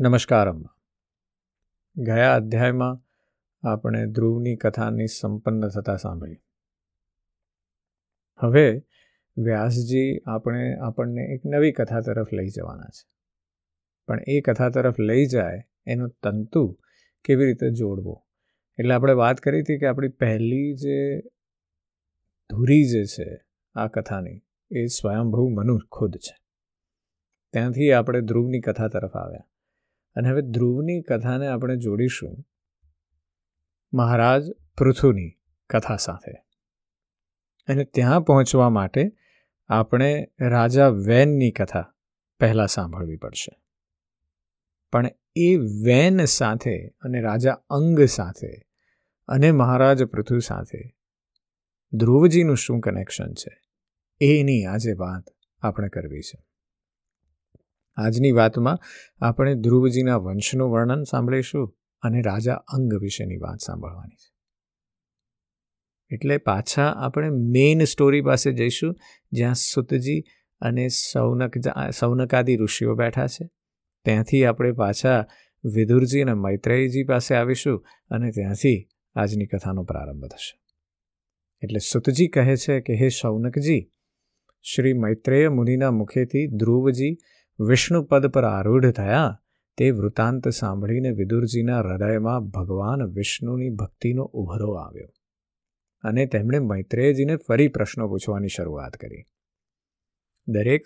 નમસ્કાર અમ્મા ગયા અધ્યાયમાં આપણે ધ્રુવની કથાની સંપન્ન થતા સાંભળી. હવે વ્યાસજી આપણે આપણને એક નવી કથા તરફ લઈ જવાના છે. પણ એ કથા તરફ લઈ જાય એનો તંતુ કેવી રીતે જોડવો? એટલે આપણે વાત કરી હતી કે આપણી પહેલી જે ધુરી જે છે આ કથાની, એ સ્વયંભૂ મનુ ખુદ છે. ત્યાંથી આપણે ધ્રુવની કથા તરફ આવ્યા. અને હવે ધ્રુવની કથાને આપણે જોડીશું. મહારાજ પૃથુની કથા સાથે. અને ત્યાં પહોંચવા માટે આપણે રાજા વેનની કથા પહેલાં સાંભળવી પડશે. પણ એ વેન સાથે અને રાજા અંગ સાથે અને મહારાજ પૃથુ સાથે ધ્રુવજીનું શું કનેક્શન છે? એની આજે વાત આપણે કરવી છે. આજની વાતમાં આપણે ધ્રુવજીના વંશનું વર્ણન સાંભળીશું અને રાજા અંગ વિશેની વાત સાંભળવાની છે. એટલે પાછા આપણે મેઇન સ્ટોરી પાસે જઈશું, જ્યાં સુતજી અને સૌનક સૌનકાદી ઋષિઓ બેઠા છે. ત્યાંથી આપણે પાછા વિદુરજી અને મૈત્રેયજી પાસે આવીશું અને ત્યાંથી આજની કથાનો પ્રારંભ થશે. એટલે સુતજી કહે છે કે, હે સૌનકજી, શ્રી મૈત્રેય મુનિના મુખેથી ધ્રુવજી વિષ્ણુપદ પર આરૂઢ થયા તે વૃતાંત સાંભળીને વિદુરજીના હૃદયમાં ભગવાન વિષ્ણુની ભક્તિનો ઉભરો આવ્યો અને તેમણે મૈત્રેયજીને ફરી પ્રશ્નો પૂછવાની શરૂઆત કરી. દરેક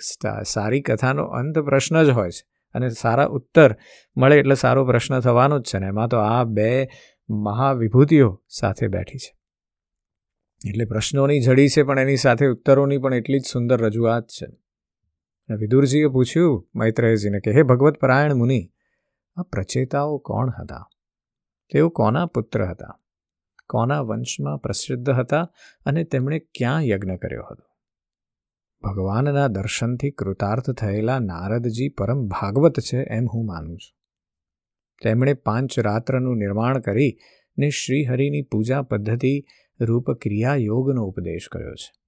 સારી કથાનો અંત પ્રશ્ન જ હોય છે અને સારા ઉત્તર મળે એટલે સારો પ્રશ્ન થવાનો જ છે ને. એમાં તો આ બે મહાવિભૂતિઓ સાથે બેઠી છે. એટલે પ્રશ્નોની જડી છે પણ એની સાથે ઉત્તરોની પણ એટલી જ સુંદર રજૂઆત છે. વિદુરજીએ પૂછ્યું મૈત્રેયજીને કે, હે ભગવત પરાયણ મુનિ, આ પ્રચેતાઓ કોણ હતા? તેઓ કોના પુત્ર હતા? કોના વંશમાં પ્રસિદ્ધ હતા અને તેમણે ક્યાં યજ્ઞ કર્યો હતો? ભગવાનના દર્શનથી કૃતાર્થ થયેલા નારદજી પરમ ભાગવત છે એમ હું માનું છું. તેમણે પાંચ રાત્રનું નિર્માણ કરી ને શ્રીહરિની પૂજા પદ્ધતિ રૂપ ક્રિયા યોગનો ઉપદેશ કર્યો છે.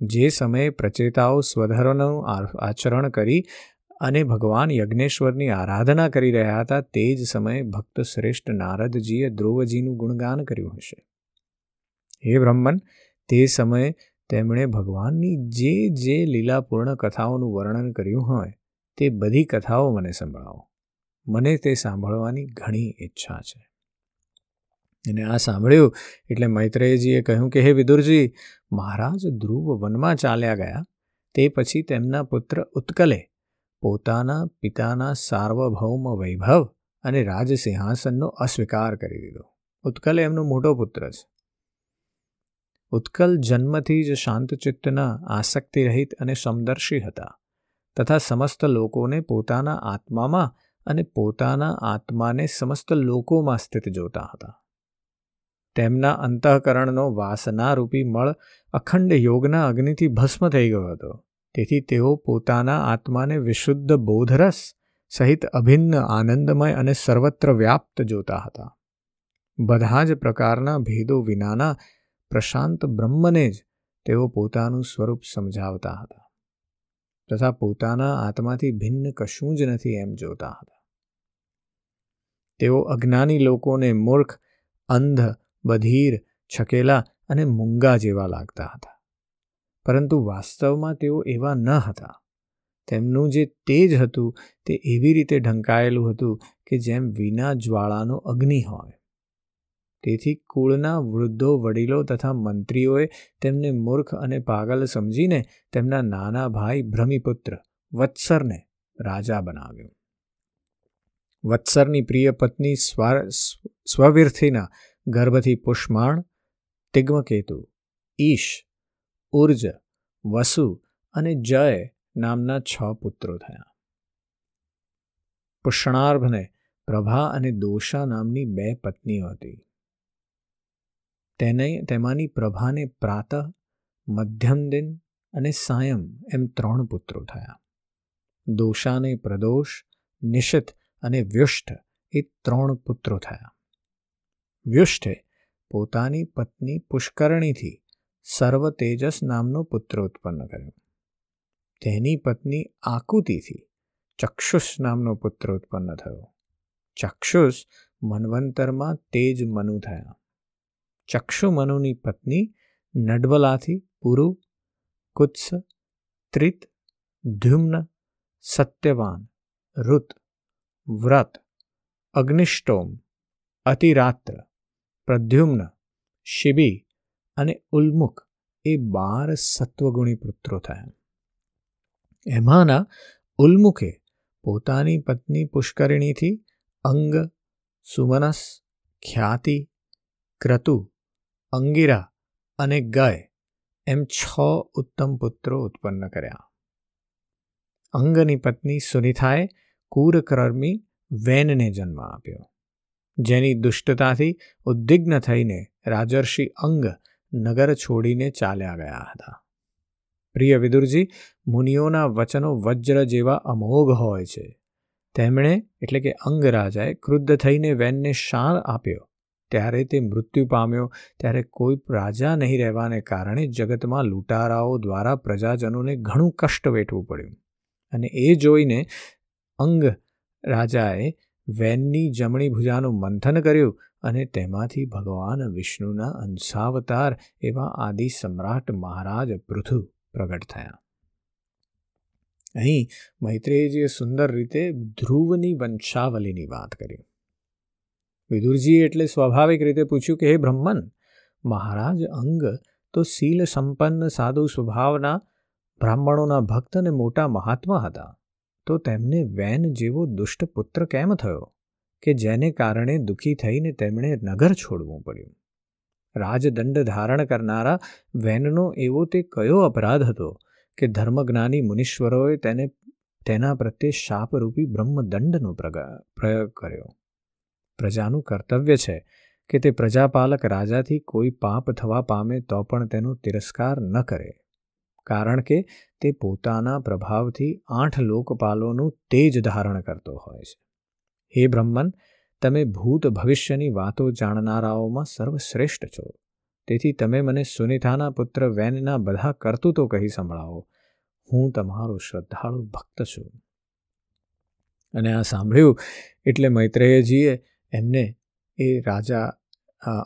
જે સમયે પ્રચેતાઓ સ્વધર્મનું આચરણ કરી અને ભગવાન યજ્ઞેશ્વરની આરાધના કરી રહ્યા હતા, તે જ સમયે ભક્ત શ્રેષ્ઠ નારદજીએ ધ્રુવજીનું ગુણગાન કર્યું હશે. હે બ્રહ્મન, તે સમયે તેમણે ભગવાનની જે જે લીલાપૂર્ણ કથાઓનું વર્ણન કર્યું હોય, તે બધી કથાઓ મને સંભળાવો. મને તે સાંભળવાની ઘણી ઈચ્છા છે. અને આ સાંભળ્યું એટલે મૈત્રેયજીએ કહ્યું કે, હે વિદુરજી, મહારાજ ધ્રુવ વનમાં ચાલ્યા ગયા, તે પછી તેમના પુત્ર ઉત્કલે, પોતાના પિતાના સાર્વભૌમ વૈભવ અને રાજસિંહાસનનો અસ્વીકાર કરી દીધો. ઉત્કલ એમનો મોટો પુત્ર છે. ઉત્કલ જન્મથી જ શાંતચિત્તના આસક્તિ રહિત અને સમદર્શી હતા તથા સમસ્ત લોકોને પોતાના આત્મામાં અને પોતાના આત્માને સમસ્ત લોકોમાં સ્થિત જોતા હતા. તેમના અંતઃકરણનો વાસનારૂપી મળ અખંડ યોગના અગ્નિથી ભસ્મ થઈ ગયો હતો. તેથી તેઓ પોતાના આત્માને વિશુદ્ધ બોધરસ સહિત અભિન્ન આનંદમય અને સર્વત્ર વ્યાપ્ત જોતા હતા. બધા જ પ્રકારના ભેદો વિનાના પ્રશાંત બ્રહ્મને જ તેઓ પોતાનું સ્વરૂપ સમજાવતા હતા તથા પોતાના આત્માથી ભિન્ન કશું જ નથી એમ જોતા હતા. તેઓ અજ્ઞાની લોકોને મૂર્ખ, અંધ બધિર, છકેલા અને મૂંગા જેવા લાગતા હતા. પરંતુ વાસ્તવમાં તેઓ એવા ન હતા. તેમનું જે તેજ હતું તે એવી રીતે ઢંકાયેલું હતું કે જેમ વિના જ્વાળાનો અગ્નિ હોય. તેથી કુળના વૃદ્ધો, વડીલો તથા મંત્રીઓએ તેમને મૂર્ખ અને પાગલ સમજીને તેમના નાના ભાઈ ભ્રમિપુત્ર વત્સરને રાજા બનાવ્યો. વત્સરની પ્રિય પત્ની સ્વવિર્થીના ગર્ભથી પુષ્માણ તિગ્મકેતુ, ઈશ, ઉર્જ, વસુ અને જય નામના છ પુત્રો થયા. પુષ્ણાર્ભને પ્રભા અને દોષા નામની બે પત્નીઓ હતી. તેને તેમાંની પ્રભાને પ્રાતઃ, મધ્યમ દિન અને સાયમ એમ ત્રણ પુત્રો થયા. દોષાને પ્રદોષ, નિશિત અને વ્યુષ્ઠ એ ત્રણ પુત્રો થયા. વ્યુષ્ઠે પોતાની પત્ની પુષ્કરણીથી સર્વ તેજસ નામનો પુત્ર ઉત્પન્ન કર્યો. તેની પત્ની આકુતિથી ચક્ષુષ નામનો પુત્ર ઉત્પન્ન થયો. ચક્ષુષ મનવંતરમાં તેજ મનુ થયા. ચક્ષુ મનુની પત્ની નડવલાથી પુરુ, કુત્સ, ત્રિત ધ્યુમ્ન સત્યવાન, ઋત, વ્રત, અગ્નિષ્ટોમ, અતિરાત્ર પ્રદ્યુમ્ન શિબી અને ઉલ્મુખ એ બાર સત્વગુણી પુત્રો થયા. એમાંના ઉલ્મુખે પોતાની પત્ની પુષ્કરિણીથી અંગ સુમનસ ખ્યાતિ, ક્રતુ, અંગિરા અને ગય એમ છ ઉત્તમ પુત્રો ઉત્પન્ન કર્યા. અંગની પત્ની સુનિથાએ કુરકર્મી વેનને જન્મ આપ્યો. જેની દુષ્ટતાથી ઉદ્વિગ્ન થઈને રાજર્ષિ અંગ નગર છોડીને ચાલ્યા ગયા હતા. પ્રિય વિદુરજી, મુનિઓના વચનો વજ્ર જેવા અમોઘ હોય છે. તેમણે, એટલે કે અંગરાજાએ, ક્રુદ્ધ થઈને વેનને શાર આપ્યો. ત્યારે તે મૃત્યુ પામ્યો. ત્યારે કોઈ રાજા નહીં રહેવાને કારણે જગતમાં લૂંટારાઓ દ્વારા પ્રજાજનોને ઘણું કષ્ટ વેઠવું પડ્યું. અને એ જોઈને અંગ રાજાએ વેનની જમણી ભુજાનું મંથન કર્યું અને તેમાંથી ભગવાન વિષ્ણુના અંશાવતાર એવા આદિ સમ્રાટ મહારાજ પૃથુ પ્રગટ થયા. અહીં મૈત્રેયજીએ સુંદર રીતે ધ્રુવની વંશાવલીની વાત કરી. વિદુરજીએ એટલે સ્વાભાવિક રીતે પૂછ્યું કે, હે બ્રહ્મન, મહારાજ અંગ તો શીલ સંપન્ન સાધુ સ્વભાવના બ્રાહ્મણોના ભક્ત અને મોટા મહાત્મા હતા. તો તેમને વેન જેવો દુષ્ટ પુત્ર કેમ થયો કે જેને કારણે દુઃખી થઈને તેમણે નગર છોડવું પડ્યું? રાજદંડ ધારણ કરનારા વેનનો એવો તે કયો અપરાધ હતો કે ધર્મજ્ઞાની મુનીશ્વરોએ તેને, તેના પ્રત્યે શાપરૂપી બ્રહ્મદંડનો પ્રયોગ કર્યો? પ્રજાનું કર્તવ્ય છે કે તે પ્રજાપાલક રાજાથી કોઈ પાપ થવા પામે તો પણ તેનો તિરસ્કાર ન કરે. કારણ કે તે પોતાના પ્રભાવથી આઠ લોકપાલોનું તેજ ધારણ કરતો હોય છે. હે બ્રહ્મન, તમે ભૂત ભવિષ્યની વાતો જાણનારાઓમાં સર્વશ્રેષ્ઠ છો. તેથી તમે મને સુનિતાના પુત્ર વેનના બધા કરતૂતો કહી સંભળાવો. હું તમારો શ્રદ્ધાળુ ભક્ત છું. અને આ સાંભળ્યું એટલે મૈત્રેયજીએ એમને એ રાજા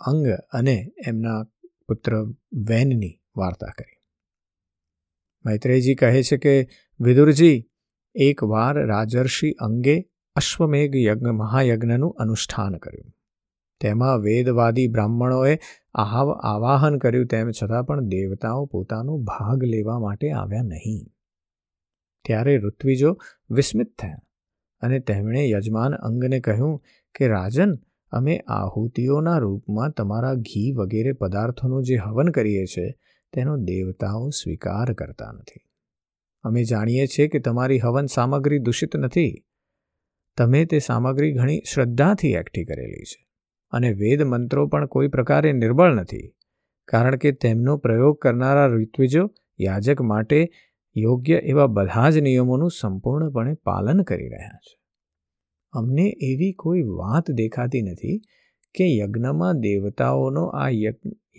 અંગ અને એમના પુત્ર વેનની વાર્તા કરી. મૈત્રેયજી કહે છે કે, વિદુરજી એકવાર રાજર્ષિ અંગે અશ્વમેઘ યજ્ઞ, મહાયજ્ઞનું અનુષ્ઠાન કર્યું. તેમાં વેદવાદી બ્રાહ્મણોએ આહાવ, આવાહન કર્યું તેમ છતાં પણ દેવતાઓ પોતાનો ભાગ લેવા માટે આવ્યા નહીં. ત્યારે ઋત્વિજો વિસ્મિત થયા અને તેમણે યજમાન અંગને કહ્યું કે, રાજન, અમે આહુતિઓના રૂપમાં તમારા ઘી વગેરે પદાર્થોનું જે હવન કરીએ છીએ તેનો દેવતાઓ સ્વીકાર કરતા નથી. અમે જાણીએ છીએ કે તમારી હવન સામગ્રી દૂષિત નથી. તમે તે સામગ્રી ઘણી શ્રદ્ધાથી એકઠી કરેલી છે અને વેદ મંત્રો પણ કોઈ પ્રકારે નિર્બળ નથી, કારણ કે તેમનો પ્રયોગ કરનારા ઋત્વિજો યાજક માટે યોગ્ય એવા બધા જ નિયમોનું સંપૂર્ણપણે પાલન કરી રહ્યા છે. અમને એવી કોઈ વાત દેખાતી નથી કે યજ્ઞમાં દેવતાઓનો આ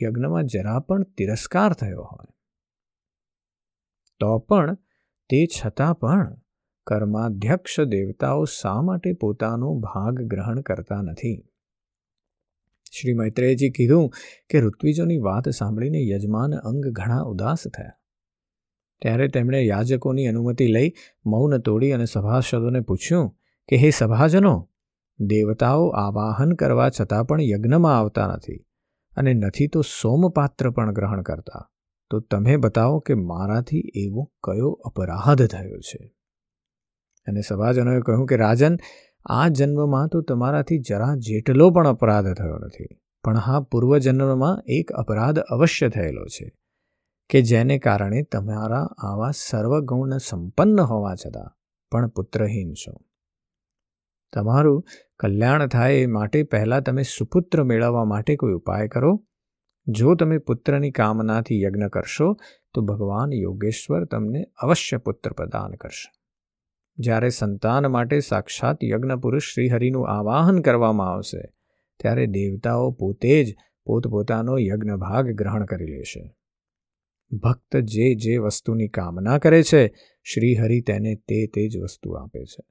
યજ્ઞમાં જરા પણ તિરસ્કાર થયો હોય. તો પણ તે છતાં પણ કર્માધ્યક્ષ દેવતાઓ શા માટે પોતાનો ભાગ ગ્રહણ કરતા નથી? શ્રી મૈત્રેયજી કીધું કે ઋત્વિજોની વાત સાંભળીને યજમાન અંગ ઘણા ઉદાસ થયા. ત્યારે તેમણે યાજકોની અનુમતિ લઈ મૌન તોડી અને સભાસદોને પૂછ્યું કે, હે સભાજનો, દેવતાઓ આવાહન કરવા છતાં પણ યજ્ઞમાં આવતા નથી. અને નથી તો સોમપાત્ર પણ ગ્રહણ કરતા. તો તમે બતાવો કે મારાથી એવો કયો અપરાધ થયો છે? અને સભાજનોએ કહ્યું કે, રાજન, આ જન્મમાં તો તમારાથી જરા જેટલો પણ અપરાધ થયો નથી, પણ હા, પૂર્વજન્મમાં એક અપરાધ અવશ્ય થયેલો છે, કે જેને કારણે તમારા આવા સર્વગુણ સંપન્ન હોવા છતાં પણ પુત્રહીન છો. તમારું કલ્યાણ થાય એ માટે પહેલાં તમે સુપુત્ર મેળવવા માટે કોઈ ઉપાય કરો. જો તમે પુત્રની કામનાથી યજ્ઞ કરશો, તો ભગવાન યોગેશ્વર તમને અવશ્ય પુત્ર પ્રદાન કરશે. જ્યારે સંતાન માટે સાક્ષાત યજ્ઞ પુરુષ શ્રીહરિનું આવાહન કરવામાં આવશે, ત્યારે દેવતાઓ પોતે જ પોતપોતાનો યજ્ઞ ભાગ ગ્રહણ કરી લેશે. ભક્ત જે જે વસ્તુની કામના કરે છે, શ્રીહરિ તેને તે તે જ વસ્તુ આપે છે.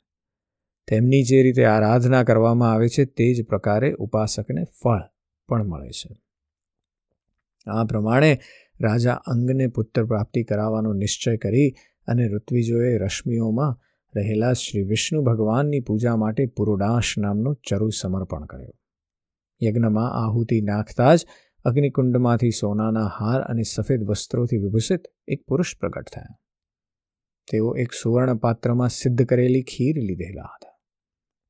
તેમની જે રીતે આરાધના કરવામાં આવે છે, તે જ પ્રકારે ઉપાસકને ફળ પણ મળે છે. આ પ્રમાણે રાજા અંગને પુત્ર પ્રાપ્તિ કરાવવાનો નિશ્ચય કરી અને ઋત્વિજોએ રશ્મિઓમાં રહેલા શ્રી વિષ્ણુ ભગવાનની પૂજા માટે પુરુડાશ નામનો ચરુ સમર્પણ કર્યો. યજ્ઞમાં આહુતિ નાખતા જ અગ્નિકુંડમાંથી સોનાના હાર અને સફેદ વસ્ત્રોથી વિભૂષિત એક પુરુષ પ્રગટ થયા. તેઓ એક સુવર્ણ પાત્રમાં સિદ્ધ કરેલી ખીર લીધેલા હતા.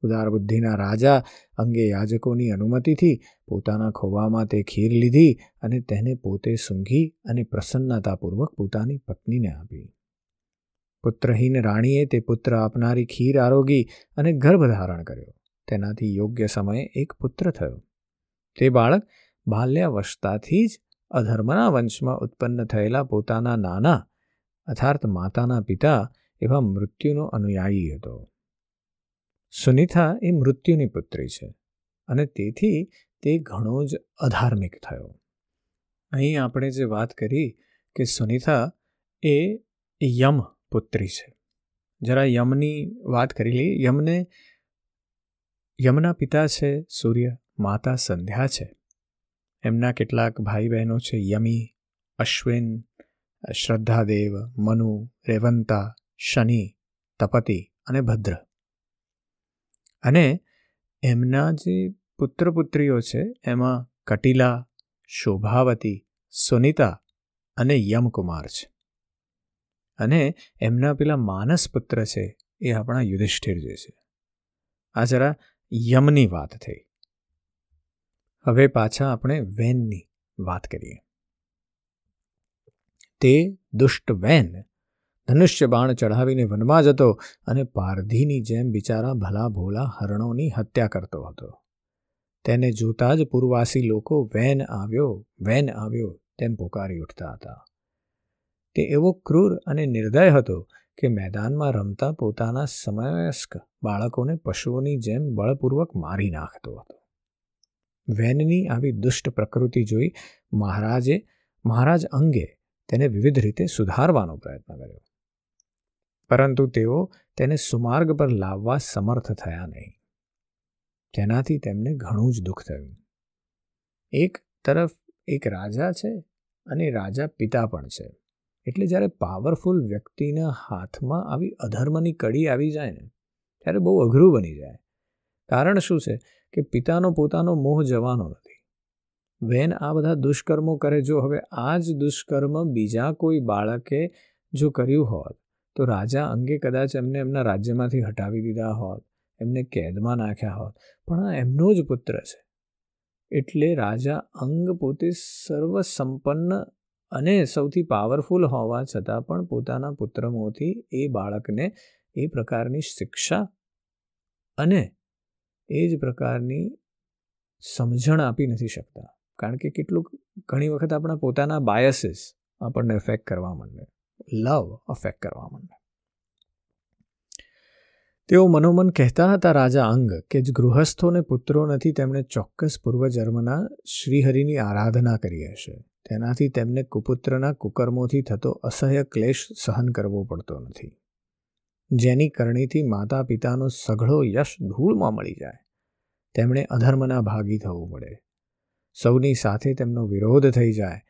ઉદાર બુદ્ધિના રાજા અંગે યાજકોની અનુમતિથી પોતાના ખોવામાં તે ખીર લીધી અને તેને પોતે સૂંઘી અને પ્રસન્નતાપૂર્વક પોતાની પત્નીને આપી. પુત્રહીન રાણીએ તે પુત્ર આપનારી ખીર આરોગી અને ગર્ભ ધારણ કર્યો. તેનાથી યોગ્ય સમયે એક પુત્ર થયો. તે બાળક બાલ્યાવસ્થાથી જ અધર્મના વંશમાં ઉત્પન્ન થયેલા પોતાના નાના અર્થાત માતાના પિતા એવા મૃત્યુનો અનુયાયી હતો. સુનિથા એ મૃત્યુની પુત્રી છે અને તેથી તે ઘણો જ અધાર્મિક થયો. અહીં આપણે જે વાત કરી કે સુનિતા એ યમ પુત્રી છે. જરા યમની વાત કરી લઈએ. યમને, યમના પિતા છે સૂર્ય, માતા સંધ્યા છે. એમના કેટલાક ભાઈ બહેનો છે યમી, અશ્વિન, શ્રદ્ધાદેવ, મનુ, રેવંતા, શનિ, તપતિ અને ભદ્ર. અને એમના જે પુત્ર પુત્રીઓ છે, એમાં કટિલા, શોભાવતી, સુનિતા અને યમકુમાર છે. અને એમના પેલા માનસ પુત્ર છે, એ આપણા યુધિષ્ઠિર જે છે. આ જરા યમની વાત થઈ. હવે પાછા આપણે વેનની વાત કરીએ. તે દુષ્ટ વેન ધનુષ્ય બાણ ચઢાવીને વનમાં જતો અને પારધીની જેમ બિચારા ભલા ભોલા હરણોની હત્યા કરતો હતો. તેને જોતા જ પૂર્વાસી લોકો વેન આવ્યો વેન આવ્યો તેમ પોકારી ઉઠતા હતા. તે એવો ક્રૂર અને નિર્દય હતો કે મેદાનમાં રમતા પોતાના સમયસ્ક બાળકોને પશુઓની જેમ બળપૂર્વક મારી નાખતો હતો. વેનની આવી દુષ્ટ પ્રકૃતિ જોઈ મહારાજે, મહારાજ અંગે તેને વિવિધ રીતે સુધારવાનો પ્રયત્ન કર્યો. પરંતુ તેઓ તેને સુમાર્ગ પર લાવવા સમર્થ થયા નહીં. તેનાથી તેમને ઘણું જ દુઃખ થયું. એક તરફ એક રાજા છે અને રાજા પિતા પણ છે. એટલે જ્યારે પાવરફુલ વ્યક્તિના હાથમાં આવી અધર્મની કડી આવી જાય ને, ત્યારે બહુ અઘરું બની જાય. કારણ શું છે કે પિતાનો પોતાનો મોહ જવાનો નથી. વેન આ બધા દુષ્કર્મો કરે, જો હવે આ જ દુષ્કર્મ બીજા કોઈ બાળકે જો કર્યું હોત તો રાજા અંગે કદાચ એમને એમના રાજ્યમાંથી હટાવી દીધા હોત, એમને કેદમાં નાખ્યા હોત. પણ આ એમનો જ પુત્ર છે. એટલે રાજા અંગ પોતે સર્વસંપન્ન અને સૌથી પાવરફુલ હોવા છતાં પણ પોતાના પુત્રમોથી એ બાળકને એ પ્રકારની શિક્ષા અને એ જ પ્રકારની સમજણ આપી નથી શકતા. કારણ કે કેટલુંક ઘણી વખત આપણા પોતાના બાયસીસ આપણને ઇફેક્ટ કરવા માંડે. લવ અફેક્ટ કરવા માંડે. તેઓ મનોમન કહેતા હતા રાજા અંગ કે જ ગૃહસ્થોને પુત્રો નથી, તેમણે ચોક્કસ પૂર્વજન્મના શ્રીહરિની આરાધના કરી હશે. તેનાથી તેમને કુપુત્રના કુકર્મોથી થતો અસહ્ય ક્લેશ સહન કરવો પડતો નથી. જેની કરણીથી માતા પિતાનો સઘળો યશ ધૂળમાં મળી જાય. તેમણે અધર્મના ભાગી થવું પડે. સૌની સાથે તેમનો વિરોધ થઈ જાય.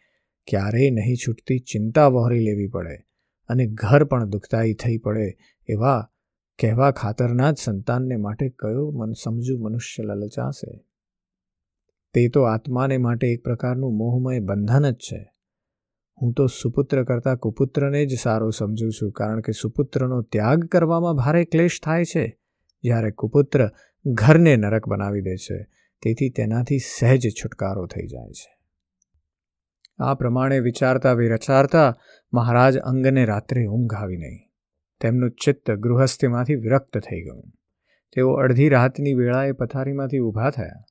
ક્યારેય નહીં છૂટતી ચિંતા વહોરી લેવી પડે અને ઘર પણ દુઃખદાયી થઈ પડે એવા કહેવા ખાતરના જ સંતાનને માટે કયો મન સમજુ મનુષ્ય લલચાશે તે તો આત્માને માટે એક પ્રકારનું મોહમય બંધન જ છે. હું તો સુપુત્ર કરતાં કુપુત્રને જ સારો સમજું છું કારણ કે સુપુત્રનો ત્યાગ કરવામાં ભારે ક્લેશ થાય છે જ્યારે કુપુત્ર ઘરને નરક બનાવી દે છે તેથી તેનાથી સહેજ છુટકારો થઈ જાય છે. આ પ્રમાણે વિચારતા વિરચારતા મહારાજ અંગને રાત્રે ઊંઘ આવી નહીં. તેમનું ચિત્ત ગૃહસ્થીમાંથી વિરક્ત થઈ ગયું. તેઓ અડધી રાતની વેળાએ પથારીમાંથી ઊભા થયા.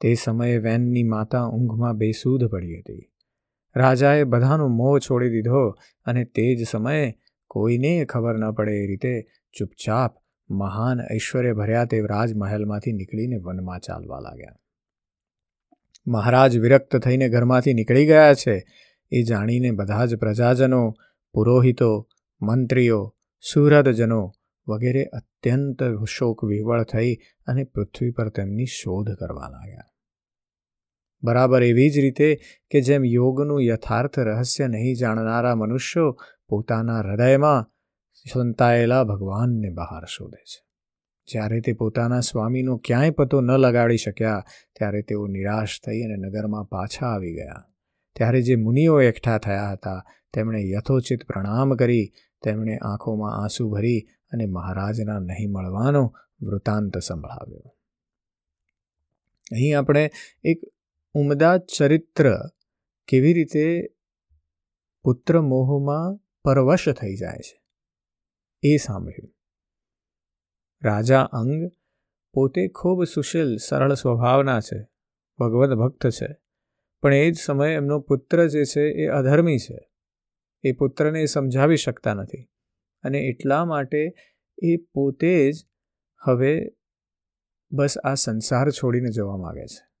તે સમયે વેનની માતા ઊંઘમાં બેસૂધ પડી હતી. રાજાએ બધાનો મોહ છોડી દીધો અને તે જ સમયે કોઈને ખબર ન પડે એ રીતે ચૂપચાપ મહાન ઐશ્વર્ય ભર્યા તે રાજમહેલમાંથી નીકળીને વનમાં ચાલવા લાગ્યા. મહારાજ વિરક્ત થઈને ઘરમાંથી નીકળી ગયા છે. એ જાણીને બધા જ પ્રજાજનો, પુરોહિતો, મંત્રીઓ સુહૃદજનો વગેરે અત્યંત શોક વિવળ થઈ અને પૃથ્વી પર તેમની શોધ કરવા લાગ્યા. બરાબર એવી જ રીતે કે જેમ યોગનું યથાર્થ રહસ્ય નહીં જાણનારા મનુષ્યો પોતાના હૃદયમાં સંતાયેલા ભગવાનને બહાર શોધે છે. જ્યારે તે પોતાના સ્વામીનો ક્યાંય પતો ન લગાડી શક્યા, ત્યારે તેઓ નિરાશ થઈ અને નગરમાં પાછા આવી ગયા. ત્યારે જે મુનિઓ એકઠા થયા હતા, તેમણે યથોચિત પ્રણામ કરી, તેમણે આંખોમાં આંસુ ભરી અને મહારાજના નહીં મળવાનો વૃતાંત સંભળાવ્યો. અહીં આપણે એક ઉમદા ચરિત્ર કેવી રીતે પુત્ર મોહમાં પરવશ થઈ જાય છે એ સાંભળ્યું. રાજા અંગ પોતે ખૂબ સુશીલ, સરળ સ્વભાવના છે, ભગવદ્ ભક્ત છે. પણ એ જ સમયે એમનો પુત્ર જે છે એ અધર્મી છે. એ પુત્રને સમજાવી શકતા નથી. અને એટલા માટે એ પોતે જ હવે બસ આ સંસાર છોડીને જવા માગે છે.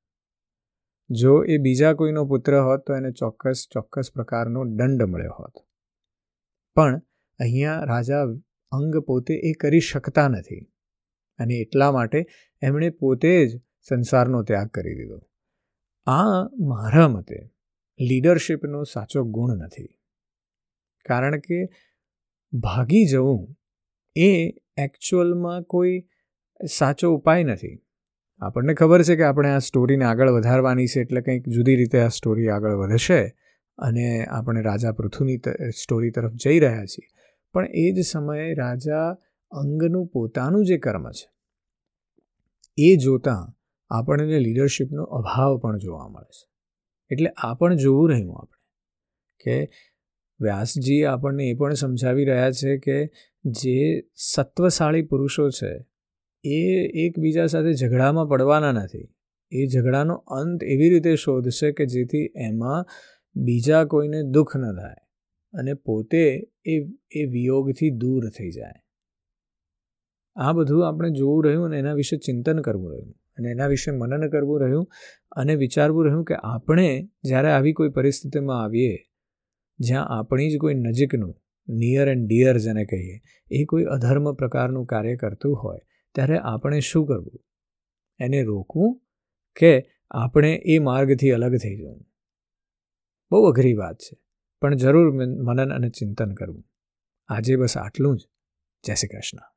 જો એ બીજા કોઈનો પુત્ર હોત તો એને ચોક્કસ ચોક્કસ પ્રકારનો દંડ મળ્યો હોત. પણ અહીંયા રાજા અંગ પોતે એ કરી શકતા નથી. અને એટલા માટે એમણે પોતે જ સંસારનો ત્યાગ કરી દીધો. આ મારા મતે લીડરશિપનો સાચો ગુણ નથી. કારણ કે ભાગી જવું એ એકચ્યુઅલમાં કોઈ સાચો ઉપાય નથી. આપણને ખબર છે કે આપણે આ સ્ટોરીને આગળ વધારવાની છે એટલે કંઈક જુદી રીતે આ સ્ટોરી આગળ વધશે અને આપણે રાજા પૃથુની સ્ટોરી તરફ જઈ રહ્યા છીએ. પણ એ જ સમયે રાજા અંગનું પોતાનું જે કર્મ છે એ જોતાં આપણને લીડરશિપનો અભાવ પણ જોવા મળે છે. એટલે આ પણ જોવું રહ્યું આપણે કે વ્યાસજી આપણને એ પણ સમજાવી રહ્યા છે કે જે સત્વશાળી પુરુષો છે, એ એકબીજા સાથે ઝઘડામાં પડવાના નથી. એ ઝઘડાનો અંત એવી રીતે શોધશે કે જેથી એમાં બીજા કોઈને દુઃખ ન થાય અને પોતે એ એ વિયોગથી દૂર થઈ જાય. આ બધું આપણે જોવું રહ્યું અને એના વિશે ચિંતન કરવું રહ્યું અને એના વિશે મનન કરવું રહ્યું અને વિચારવું રહ્યું કે આપણે જ્યારે આવી કોઈ પરિસ્થિતિમાં આવીએ, જ્યાં આપણી જ કોઈ નજીકનું નિયર એન્ડ ડિયર જેને કહીએ, એ કોઈ અધર્મ પ્રકારનું કાર્ય કરતું હોય, ત્યારે આપણે શું કરવું? એને રોકવું કે આપણે એ માર્ગથી અલગ થઈ જવું? બહુ અઘરી વાત છે, પણ જરૂર મનન અને ચિંતન કરવું. આજે બસ આટલું જ. જય શ્રી કૃષ્ણ.